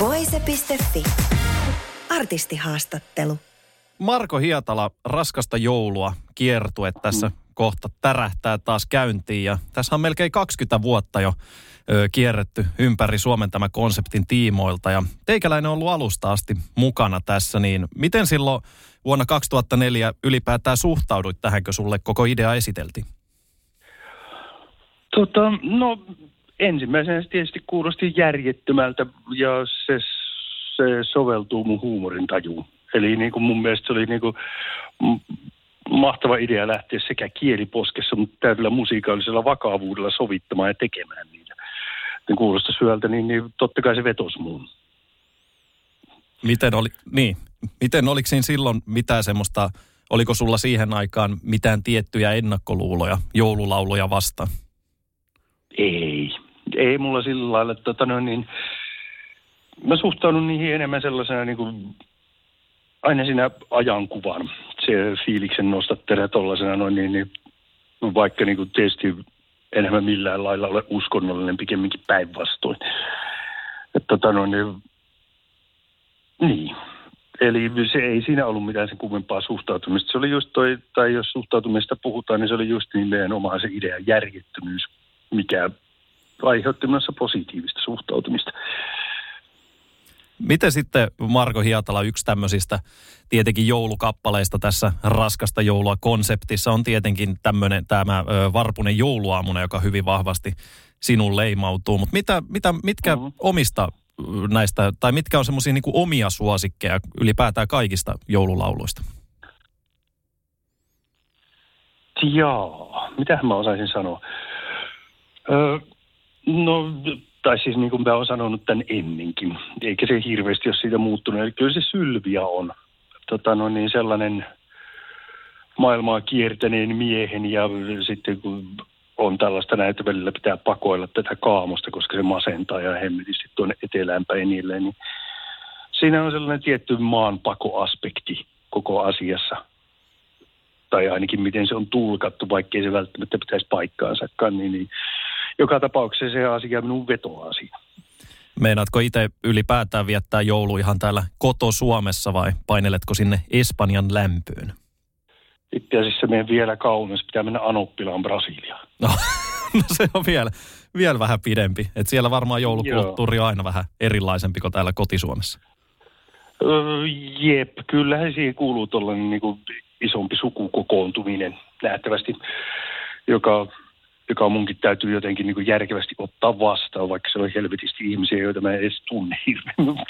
Voise.fi. Artistihaastattelu. Marko Hietala, raskasta joulua, kiertue tässä kohta tärähtää taas käyntiin. Ja tässä on melkein 20 vuotta jo ö, kierretty ympäri Suomen tämä konseptin tiimoilta. Ja teikäläinen on ollut alusta asti mukana tässä, niin miten silloin vuonna 2004 ylipäätään suhtauduit tähän, kun sulle koko idea esiteltiin? Tota, no ensimmäisenä se tietysti kuulosti järjettömältä ja se, se soveltuu mun huumorin tajuun. Eli niin kuin mun mielestä se oli niin kuin mahtava idea lähteä sekä kieliposkessa, mutta täydellä musiikaallisella vakavuudella sovittamaan ja tekemään niitä. Ne kuulosta syöltä, niin, niin totta kai se vetosi muun. Miten oli, niin, miten oliko siinä silloin mitään semmoista, oliko sulla siihen aikaan mitään tiettyjä ennakkoluuloja joululauluja vastaan? Ei. Ei mulla sillä lailla, että tota, no, niin, mä suhtaudun niihin enemmän sellaisena niin kuin, aina siinä ajankuvan, se fiiliksen nostattelee tuollaisena noin niin, niin vaikka niin kuin tietysti enemmän millään lailla ole uskonnollinen, pikemminkin päinvastoin. Että tota no, niin, niin. Eli se ei siinä ollut mitään sen kummempaa suhtautumista. Se oli just toi, tai jos suhtautumista puhutaan, niin se oli just nimenomaan se idean järjettömyys, mikä aiheutti myös positiivista suhtautumista. Miten sitten Marko Hietala, yksi tämmöisistä tietenkin joulukappaleista tässä raskasta joulua konseptissa on tietenkin tämmöinen tämä Varpunen jouluaamuna, joka hyvin vahvasti sinun leimautuu. Mutta mitä, mitä, mitkä mm-hmm. omista näistä, tai mitkä on semmoisia niin omia suosikkeja ylipäätään kaikista joululauluista? Joo, mitä mä osaisin sanoa? Öö, no, tai siis niin kuin mä oon sanonut tämän ennenkin, eikä se hirveästi ole siitä muuttunut. Eli kyllä se Sylvia on tota no niin, sellainen maailmaa kiertäneen miehen ja sitten kun on tällaista näitä välillä pitää pakoilla tätä kaamosta, koska se masentaa ja hemmetisti tuonne etelään päin niille, niin siinä on sellainen tietty maanpakoaspekti koko asiassa. Tai ainakin miten se on tulkattu, vaikkei se välttämättä pitäisi paikkaansakaan, niin, niin joka tapauksessa se asia minun vetoaa siinä. Meinaatko itse ylipäätään viettää joulu ihan täällä koto Suomessa vai paineletko sinne Espanjan lämpöön? Itse asiassa meidän vielä kauemmas pitää mennä Anoppilaan Brasiliaan. No, no se on vielä, vielä vähän pidempi. Et siellä varmaan joulukulttuuri on aina vähän erilaisempi kuin täällä kotisuomessa. Öö, jep, kyllähän siihen kuuluu tuollainen niin isompi sukukokoontuminen nähtävästi, joka joka munkin täytyy jotenkin niin järkevästi ottaa vastaan, vaikka se on helvetisti ihmisiä, joita mä en edes tunne hirveän.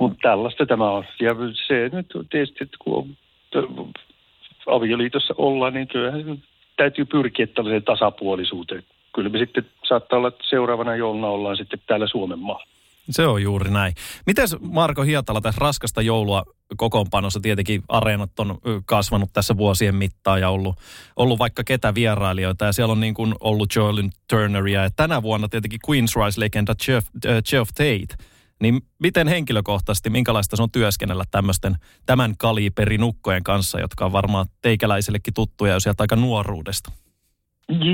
Mutta tällaista tämä on. Ja se nyt tietysti, että kun avioliitossa ollaan, niin kyllähän täytyy pyrkiä tällaiseen tasapuolisuuteen. Kyllä me sitten saattaa olla, että seuraavana jouluna ollaan sitten täällä Suomen maa. Se on juuri näin. Miten Marko Hietala tässä raskasta joulua kokoonpanossa tietenkin areenat on kasvanut tässä vuosien mittaan ja ollut, ollut vaikka ketä vierailijoita ja siellä on niin kuin ollut Joelin Turneria ja tänä vuonna tietenkin Queen's Rise-legenda Jeff, äh, Jeff Tate. Niin miten henkilökohtaisesti, minkälaista se on työskennellä tämmöisten tämän kaliberin nukkojen kanssa, jotka on varmaan teikäläisellekin tuttuja jo sieltä aika nuoruudesta?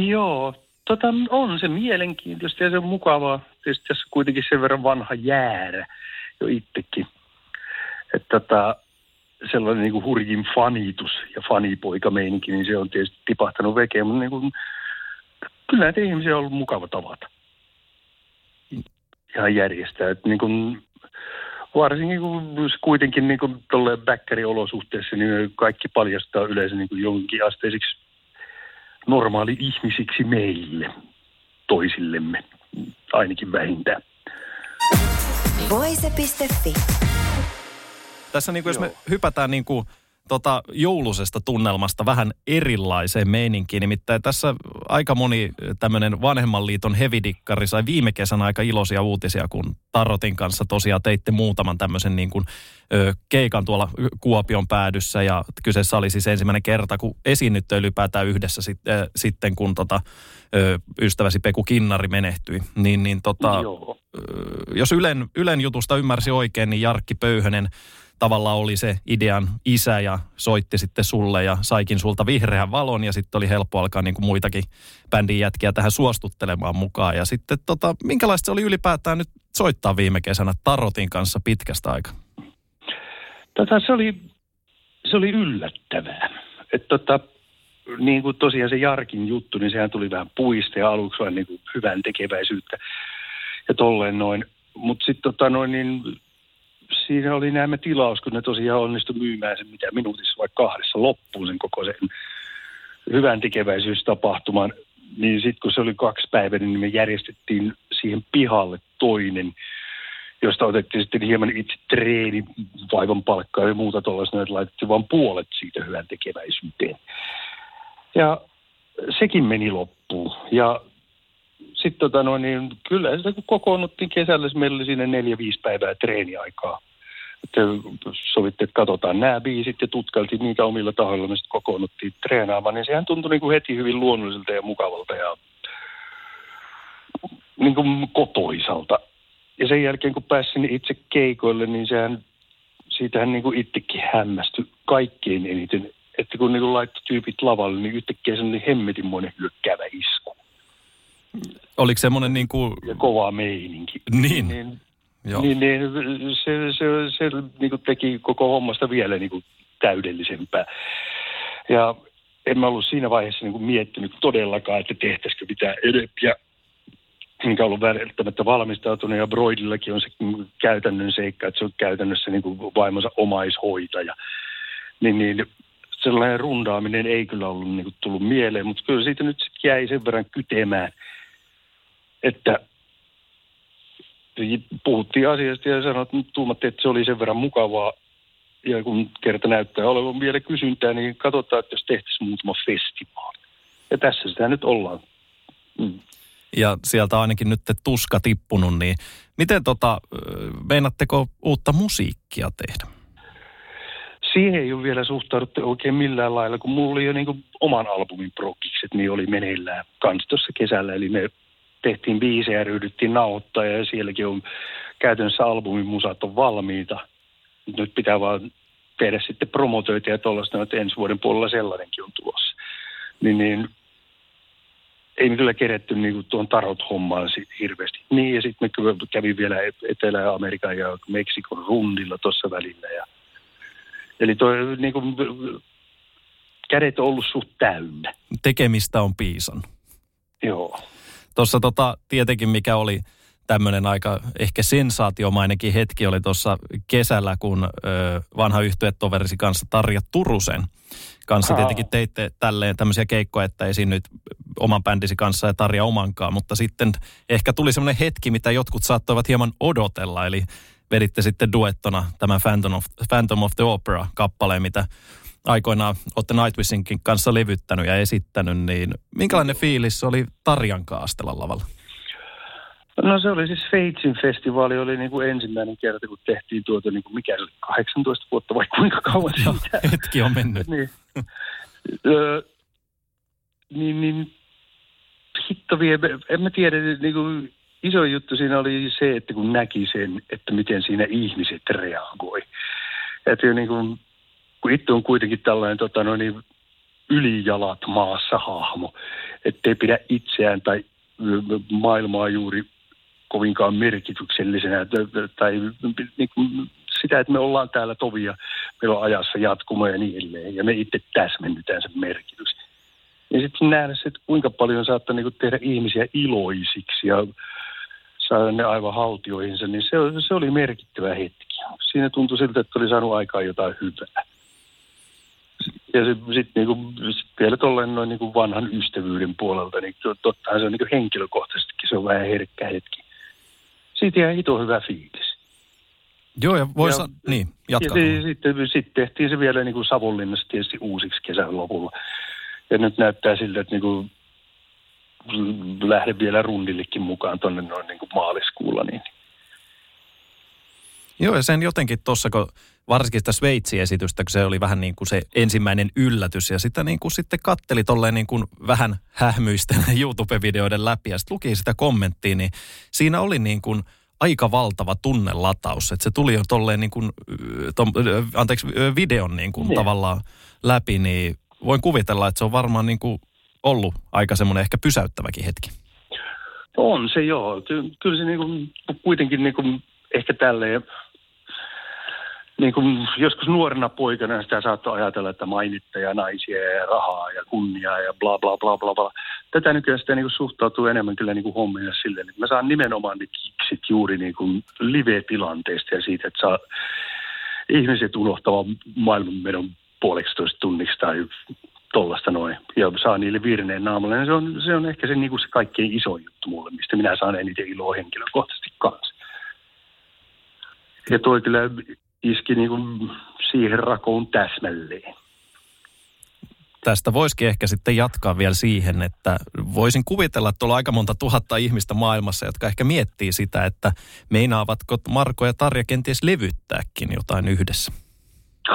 Joo, tota, on se mielenkiintoista ja se on mukavaa. Tietysti tässä kuitenkin sen verran vanha jäärä jo itsekin. Että tota, sellainen niin kuin hurjin fanitus ja fanipoikameininki, niin se on tietysti tipahtanut vekeen, mutta niin kuin, kyllä näitä ihmisiä on ollut mukava tavata. Ihan järjestää. Että niin kuin, varsinkin kun kuitenkin niin kuin olosuhteessa, niin kaikki paljastaa yleensä niin kuin jonkin asteisiksi normaali ihmisiksi meille, toisillemme, ainakin vähintään. Voise.fi. Tässä niin kuin, jos me hypätään niin kuin tota, joulusesta tunnelmasta vähän erilaiseen meininkiin. Nimittäin tässä aika moni tämmöinen vanhemman liiton hevidikkari sai viime kesänä aika iloisia uutisia, kun Tarotin kanssa tosiaan teitte muutaman tämmöisen niin kuin, ö, keikan tuolla Kuopion päädyssä. Ja kyseessä oli siis ensimmäinen kerta, kun esiinnytte ylipäätään yhdessä sit, ö, sitten, kun tota, ö, ystäväsi Peku Kinnari menehtyi. Niin, niin tota, Joo. Jos Ylen, Ylen jutusta ymmärsi oikein, niin Jarkki Pöyhönen tavallaan oli se idean isä ja soitti sitten sulle ja saikin sulta vihreän valon ja sitten oli helppo alkaa niin kuin muitakin bändin jätkiä tähän suostuttelemaan mukaan. Ja sitten tota, minkälaista se oli ylipäätään nyt soittaa viime kesänä Tarotin kanssa pitkästä aikaa? Tota, se, oli, se oli yllättävää. Että tota, niin kuin tosiaan se Jarkin juttu, niin sehän tuli vähän puista ja aluksi vain niin kuin hyvän tekeväisyyttä ja tolleen noin. Mutta sitten tota noin, niin siinä oli nämä tilaus, kun ne tosiaan onnistui myymään sen mitä minuutissa vai kahdessa loppuun sen koko sen hyvän tekeväisyystapahtuman. Niin sitten kun se oli kaksi päivää, niin me järjestettiin siihen pihalle toinen, josta otettiin sitten hieman itse treeni, vaivan palkkaa ja muuta tuollaista, että laitettiin vain puolet siitä hyvän tekeväisyyteen. Ja sekin meni loppuun. Ja sitten tota noin, niin kyllä sitä kun kokoonnuttiin kesällä, se meillä oli siinä neljä, viisi päivää treeniaikaa. Että sovittiin, että katsotaan nämä biisit ja tutkailtiin niitä omilla tahoilla, me sitten kokoonnuttiin treenaamaan, niin sehän tuntui niin kuin heti hyvin luonnolliselta ja mukavalta ja niin kuin kotoisalta. Ja sen jälkeen, kun pääsin itse keikoille, niin sehän, siitähän niin kuin itsekin hämmästyi kaikkein eniten. Että kun niin kuin laittoi tyypit lavalle, niin yhtäkkiä sellainen hemmetinmoinen hyökkäävä. Oliko semmoinen niin kuin... Ja kova meininki. Niin. niin Joo. niin, niin se, se, se niin kuin teki koko hommasta vielä niin kuin täydellisempää. Ja en mä ollut siinä vaiheessa niin kuin miettinyt todellakaan, että tehtäisikö mitään edempiä. Enkä ollut välttämättä valmistautunut ja Broidillakin on se käytännön seikka, että se on käytännössä niin kuin vaimonsa omaishoitaja. Niin, niin sellainen rundaaminen ei kyllä ollut niin kuin tullut mieleen, mutta kyllä siitä nyt sit jäi sen verran kytemään, että puhuttiin asiasta ja sanoin, että tuumattiin, että se oli sen verran mukavaa. Ja kun kerta näyttää olevan vielä kysyntää, niin katsotaan, että jos tehtäisiin muutama festivaali. Ja tässä sitä nyt ollaan. Mm. Ja sieltä ainakin nyt tuska tippunut, niin miten tota, meinatteko uutta musiikkia tehdä? Siihen ei ole vielä suhtauduttu oikein millään lailla, kun mulla oli jo niin oman albumin prokikset, niin oli meneillään kans tuossa kesällä. Eli me tehtiin biisejä ryhdyttiin nauhoittaa ja sielläkin on käytännössä albumin musat on valmiita. Nyt pitää vaan tehdä sitten promotöitä ja tuollaista, että ensi vuoden puolella sellainenkin on tulossa. Niin, niin ei me kyllä keretty niin kuin tuon tarot-hommaan sit hirveästi. Niin, ja sitten me kävin vielä Etelä-Amerikan ja Meksikon rundilla tuossa välillä. Ja, eli toi, niin kuin, kädet on ollut suht täynnä. Tekemistä on piisan. Joo. Tuossa tota, tietenkin mikä oli tämmöinen aika ehkä sensaatiomainenkin hetki oli tuossa kesällä, kun ö, vanha yhtyeetoverisi kanssa Tarja Turusen kanssa tietenkin teitte tälleen tämmöisiä keikkoja, että esiinnyt oman bändisi kanssa ja Tarja omankaan, mutta sitten ehkä tuli semmoinen hetki, mitä jotkut saattoivat hieman odotella, eli veditte sitten duettona tämän Phantom of, Phantom of the Opera-kappaleen, mitä aikoinaan olette Nightwishinkin kanssa levyttänyt ja esittänyt, niin minkälainen fiilis oli Tarjan kaastella lavalla? No se oli siis Feitsin festivaali, oli niin kuin ensimmäinen kerta, kun tehtiin tuota, niin kuin mikä oli, 18 vuotta vai kuinka kauan Joo, hetki on mennyt. niin, öö, niin, niin hitto vie, en mä tiedä, niin kuin iso juttu siinä oli se, että kun näki sen, että miten siinä ihmiset reagoi. Että niin kuin, kun itse on kuitenkin tällainen tota, no niin, ylijalat maassa hahmo, ettei pidä itseään tai maailmaa juuri kovinkaan merkityksellisenä tai niin kuin sitä, että me ollaan täällä tovia, meillä on ajassa jatkuma ja niin edelleen, ja me itse täsmennytään sen merkitys. Ja sitten nähdä se, että kuinka paljon saattaa niin tehdä ihmisiä iloisiksi ja saada ne aivan haltioihinsa, niin se, se oli merkittävä hetki. Siinä tuntui siltä, että oli saanut aikaan jotain hyvää. Ja sitten niinku, sit vielä tolleen noin niinku vanhan ystävyyden puolelta, niin tottahan se on niinku henkilökohtaisestikin, se on vähän herkkä hetki. Siitä ihan hito hyvä fiilis. Joo, ja voi sa- niin, jatka. Ja sitten, sitten tehtiin se vielä niin kuin Savonlinnassa tietysti uusiksi kesän lopulla. Ja nyt näyttää siltä, että niin kuin lähden vielä rundillekin mukaan tuonne noin niin kuin maaliskuulla. Niin. Joo, ja sen jotenkin tuossa, kun varsinkin sitä Sveitsi-esitystä, kun se oli vähän niin kuin se ensimmäinen yllätys, ja sitä niin kuin sitten katteli tolleen niin kuin vähän hähmyisten YouTube-videoiden läpi, ja sitten luki sitä kommenttia, niin siinä oli niin kuin aika valtava tunnelataus, että se tuli jo tolleen niin kuin, tom, anteeksi, videon niin kuin niin. tavallaan läpi, niin voin kuvitella, että se on varmaan niin kuin ollut aika semmoinen ehkä pysäyttäväkin hetki. On se joo. Kyllä se niin kuin, kuitenkin niin kuin, ehkä tälleen niin kuin joskus nuorena poikana sitä saattoi ajatella, että mainittaa ja naisia ja rahaa ja kunniaa ja bla bla bla bla bla. Tätä nykyään sitä niin kuin suhtautuu enemmän kyllä niin kuin hommia silleen, että mä saan nimenomaan ne kiksit juuri niin kuin live-tilanteesta ja siitä, että saa ihmiset unohtavan maailmanmenon puoleksitoista tunniksi tai tollasta noin. Ja saa niille virneen naamalle. Se on, se on ehkä se, niin kuin se kaikkein iso juttu mulle, mistä minä saan eniten iloa henkilökohtaisesti kanssa. Ja toi kyllä iski niin kuin siihen rakoon täsmälleen. Tästä voisikin ehkä sitten jatkaa vielä siihen, että voisin kuvitella, että on aika monta tuhatta ihmistä maailmassa, jotka ehkä miettii sitä, että meinaavatko Marko ja Tarja kenties levyttääkin jotain yhdessä.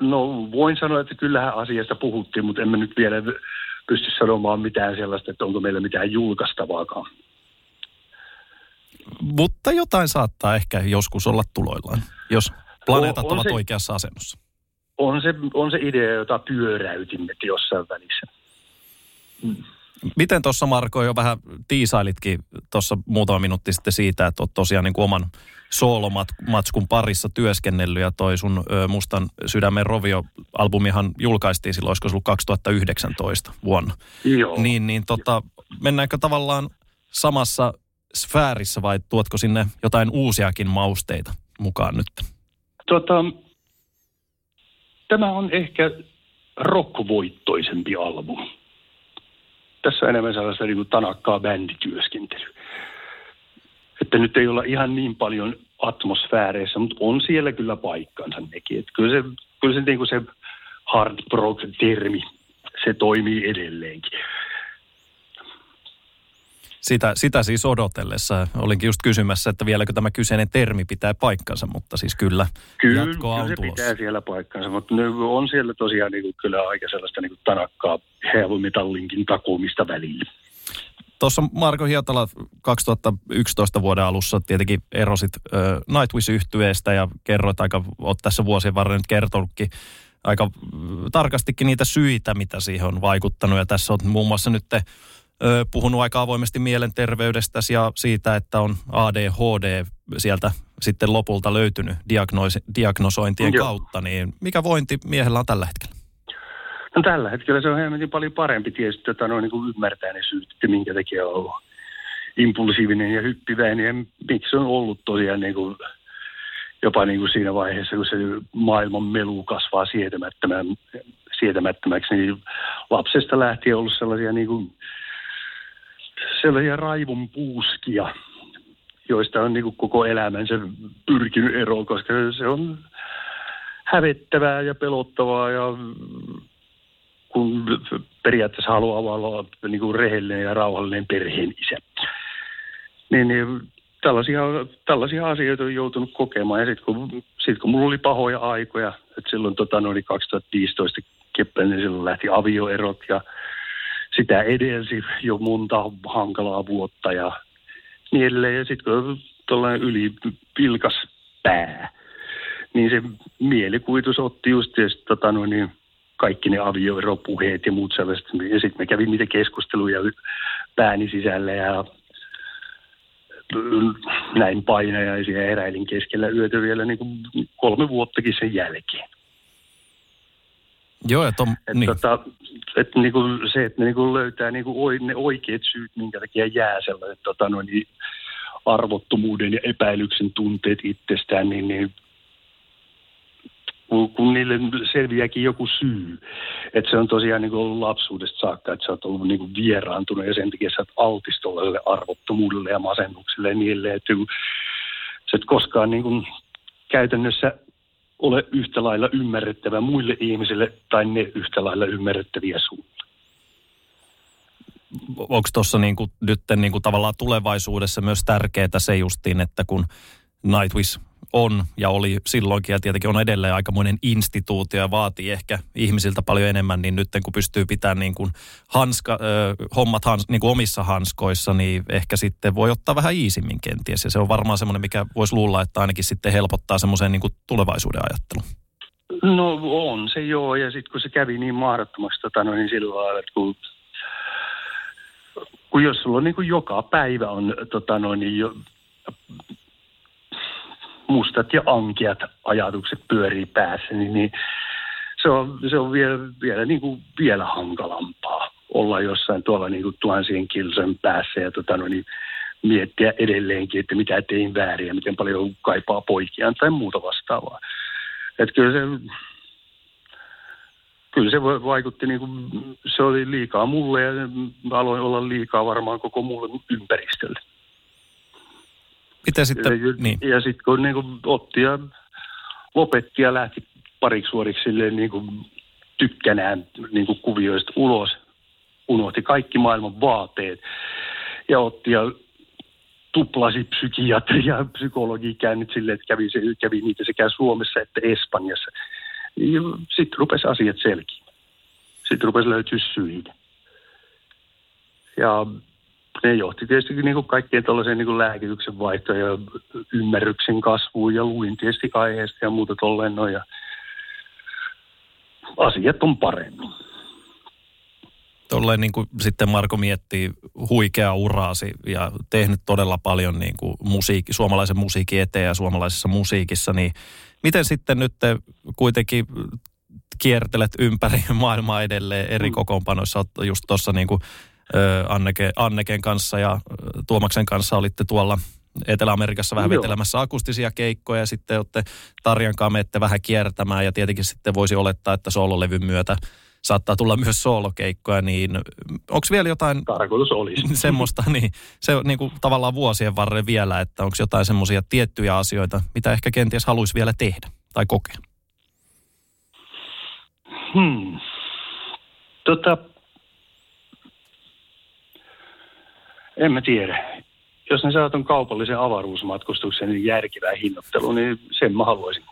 no voin sanoa, että kyllähän asiasta puhuttiin, mutta emme nyt vielä pysty sanomaan mitään sellaista, että onko meillä mitään julkaistavaakaan mutta jotain saattaa ehkä joskus olla tuloillaan, jos planeetat on, on ovat se, oikeassa asennossa. On se, on se idea, jota pyöräytimme jossain välissä. Mm. Miten tuossa Marko jo vähän tiisailitkin tuossa muutama minuutti sitten siitä, että olet tosiaan niin kuin oman soolomatskun parissa työskennellyt ja toi sun ö, Mustan sydämen Rovio-albumihan julkaistiin silloin, olisiko se ollut 2019 vuonna. Joo. Niin, niin tota, mennäänkö tavallaan samassa sfäärissä vai tuotko sinne jotain uusiakin mausteita mukaan nyt? Tota, tämä on ehkä rockvoittoisempi albumi. Tässä on enemmän sellaista niin kuin tanakkaa bändityöskentelyä. Että nyt ei olla ihan niin paljon atmosfääreissä, mutta on siellä kyllä paikkansa nekin. Että kyllä se, kyllä se, niin kuin se hard rock-termi, se toimii edelleenkin. Sitä, sitä siis odotellessa. Olinkin just kysymässä, että vieläkö tämä kyseinen termi pitää paikkansa, mutta siis kyllä, kyllä jatkoa on kyllä se tulossa. pitää siellä paikkansa, mutta on siellä tosiaan niin kuin, kyllä aika sellaista niin kuin tanakkaa heavymetallinkin takuumista välillä. Tuossa Marko Hietala 2011 vuoden alussa tietenkin erosit äh, Nightwish-yhtyeestä ja kerroit aika, oot tässä vuosien varrella nyt kertonutkin aika tarkastikin niitä syitä, mitä siihen on vaikuttanut. Ja tässä on muun muassa nyt puhunut aika avoimesti mielenterveydestä ja siitä, että on ADHD sieltä sitten lopulta löytynyt diagnoosi, diagnosointien Joo. kautta, niin mikä vointi miehellä on tällä hetkellä? No tällä hetkellä se on hemmetin paljon parempi tietysti, että noin niin kuin ymmärtää ne syyt, että minkä takia on ollut impulsiivinen ja hyppiväinen ja miksi on ollut tosiaan niin kuin, jopa niin kuin siinä vaiheessa, kun se maailman melu kasvaa sietämättömäksi, niin lapsesta lähtien ollut sellaisia niin kuin sellaisia raivon puuskia, joista on niin koko elämänsä pyrkinyt eroon, koska se on hävettävää ja pelottavaa ja kun periaatteessa haluaa olla niin kuin rehellinen ja rauhallinen perheen isä. Niin, niin tällaisia, tällaisia asioita on joutunut kokemaan. Ja sitten kun, sit kun mulla oli pahoja aikoja, että silloin tota, noin 2015 keppelin, niin silloin lähti avioerot ja sitä edelsi jo monta hankalaa vuotta ja niin edelleen. Ja sitten kun tuollainen yli pilkas pää, niin se mielikuvitus otti just tietysti, tota, no, niin kaikki ne avioeropuheet ja muut sellaiset. Ja sitten me kävimme niitä keskusteluja pääni sisällä ja näin painajaisia eräilin keskellä yötä vielä niin kuin kolme vuottakin sen jälkeen. Joo, että on, et niin. Tota, et niin kuin se, että ne niin kuin löytää niin kuin ne oikeat syyt, minkä takia jää sellaiset tota, no, niin arvottomuuden ja epäilyksen tunteet itsestään, niin, niin kun, kun niille selviääkin joku syy. Että se on tosiaan niin ollut lapsuudesta saakka, että sä oot ollut niin vieraantunut ja sen takia sä oot altis arvottomuudelle ja masennukselle ja niille, että sä et koskaan niin kuin käytännössä ole yhtä lailla ymmärrettävä muille ihmisille tai ne yhtä lailla ymmärrettäviä sulle. Onko tuossa niinku, nyt niinku tavallaan tulevaisuudessa myös tärkeää se justiin, että kun Nightwish on ja oli silloinkin ja tietenkin on edelleen aikamoinen instituutio ja vaatii ehkä ihmisiltä paljon enemmän, niin nyt kun pystyy pitämään niin kuin hanska, ö, hommat hans, niin kuin omissa hanskoissa, niin ehkä sitten voi ottaa vähän iisimmin kenties. Ja se on varmaan semmoinen, mikä voisi luulla, että ainakin sitten helpottaa semmoiseen niin kuin tulevaisuuden ajatteluun. No on se joo, ja sitten kun se kävi niin mahdottomaksi tota, no, niin sillä lailla, että kun, kun jos sulla on niin kuin joka päivä on tota, no, niin jo, mustat ja ankeat ajatukset pyörii päässä, niin, niin se on, se on vielä, vielä, niin kuin vielä hankalampaa olla jossain tuolla niin kuin tuhansien kilsojen päässä ja tota, no, niin miettiä edelleenkin, että mitä tein väärin ja miten paljon kaipaa poikiaan tai muuta vastaavaa. Että kyllä se, kyllä se vaikutti niin kuin, se oli liikaa mulle ja aloin olla liikaa varmaan koko muulle ympäristölle. Miten sitten, ja, niin. ja sitten kun niin kuin otti ja lopetti ja lähti pariksi vuoriksi silleen niin kuin tykkänään niin kuin kuvioista ulos, unohti kaikki maailman vaateet ja otti ja tuplasi psykiatria ja psykologikäynnit silleen, että kävi, se, kävi niitä sekä Suomessa että Espanjassa. Sitten rupesi asiat selkiin. Sitten rupesi löytyä syitä. Ja ne johti tietysti niin kuin kaikkien tuollaiseen niin lääkityksen vaihtoon ja ymmärryksen kasvuun ja luin tietysti aiheesta ja muuta tolleen no, ja asiat on paremmin. Tolleen niin kuin sitten Marko miettii huikea uraasi ja tehnyt todella paljon niin kuin musiikki, suomalaisen musiikin eteen ja suomalaisessa musiikissa, niin miten sitten nyt te kuitenkin kiertelet ympäri maailmaa edelleen eri mm. kokoonpanoissa, just tuossa niin kuin Anneke, Anneken kanssa ja Tuomaksen kanssa olitte tuolla Etelä-Amerikassa vähän Joo. vetelemässä akustisia keikkoja ja sitten olette Tarjan kanssa menette vähän kiertämään ja tietenkin sitten voisi olettaa, että soololevyn myötä saattaa tulla myös soolokeikkoja, niin onko vielä jotain... Tarkoitus olisi. Semmoista, niin se on niin kuin tavallaan vuosien varrella vielä, että onko jotain semmoisia tiettyjä asioita, mitä ehkä kenties haluaisi vielä tehdä tai kokea? Hmm. Tota, En mä tiedä. Jos ne saa kaupallisen avaruusmatkustuksen järkevää hinnoittelu, niin sen mä haluaisin.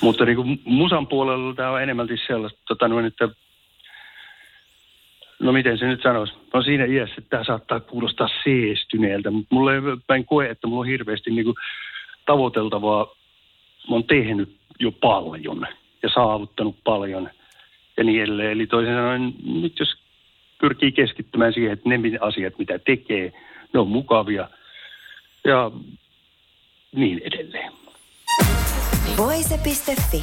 Mutta niin kuin musan puolella tämä on enemmälti sellaista, tota noin, että no miten se nyt sanoisi, no siinä iässä, että tämä saattaa kuulostaa seestyneeltä, mutta mulla ei, päin koe, että mulla on hirveästi niin kuin tavoiteltavaa, mä oon tehnyt jo paljon ja saavuttanut paljon ja niin edelleen. Eli toisin sanoen, nyt jos pyrkii keskittymään siihen, että ne asiat, mitä tekee, ne on mukavia ja niin edelleen. Voise.fi.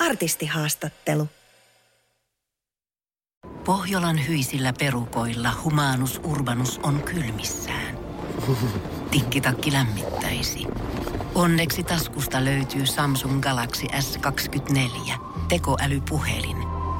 Artistihaastattelu. Pohjolan hyisillä perukoilla humanus urbanus on kylmissään. Tikkitakki lämmittäisi. Onneksi taskusta löytyy Samsung Galaxy S24 tekoälypuhelin –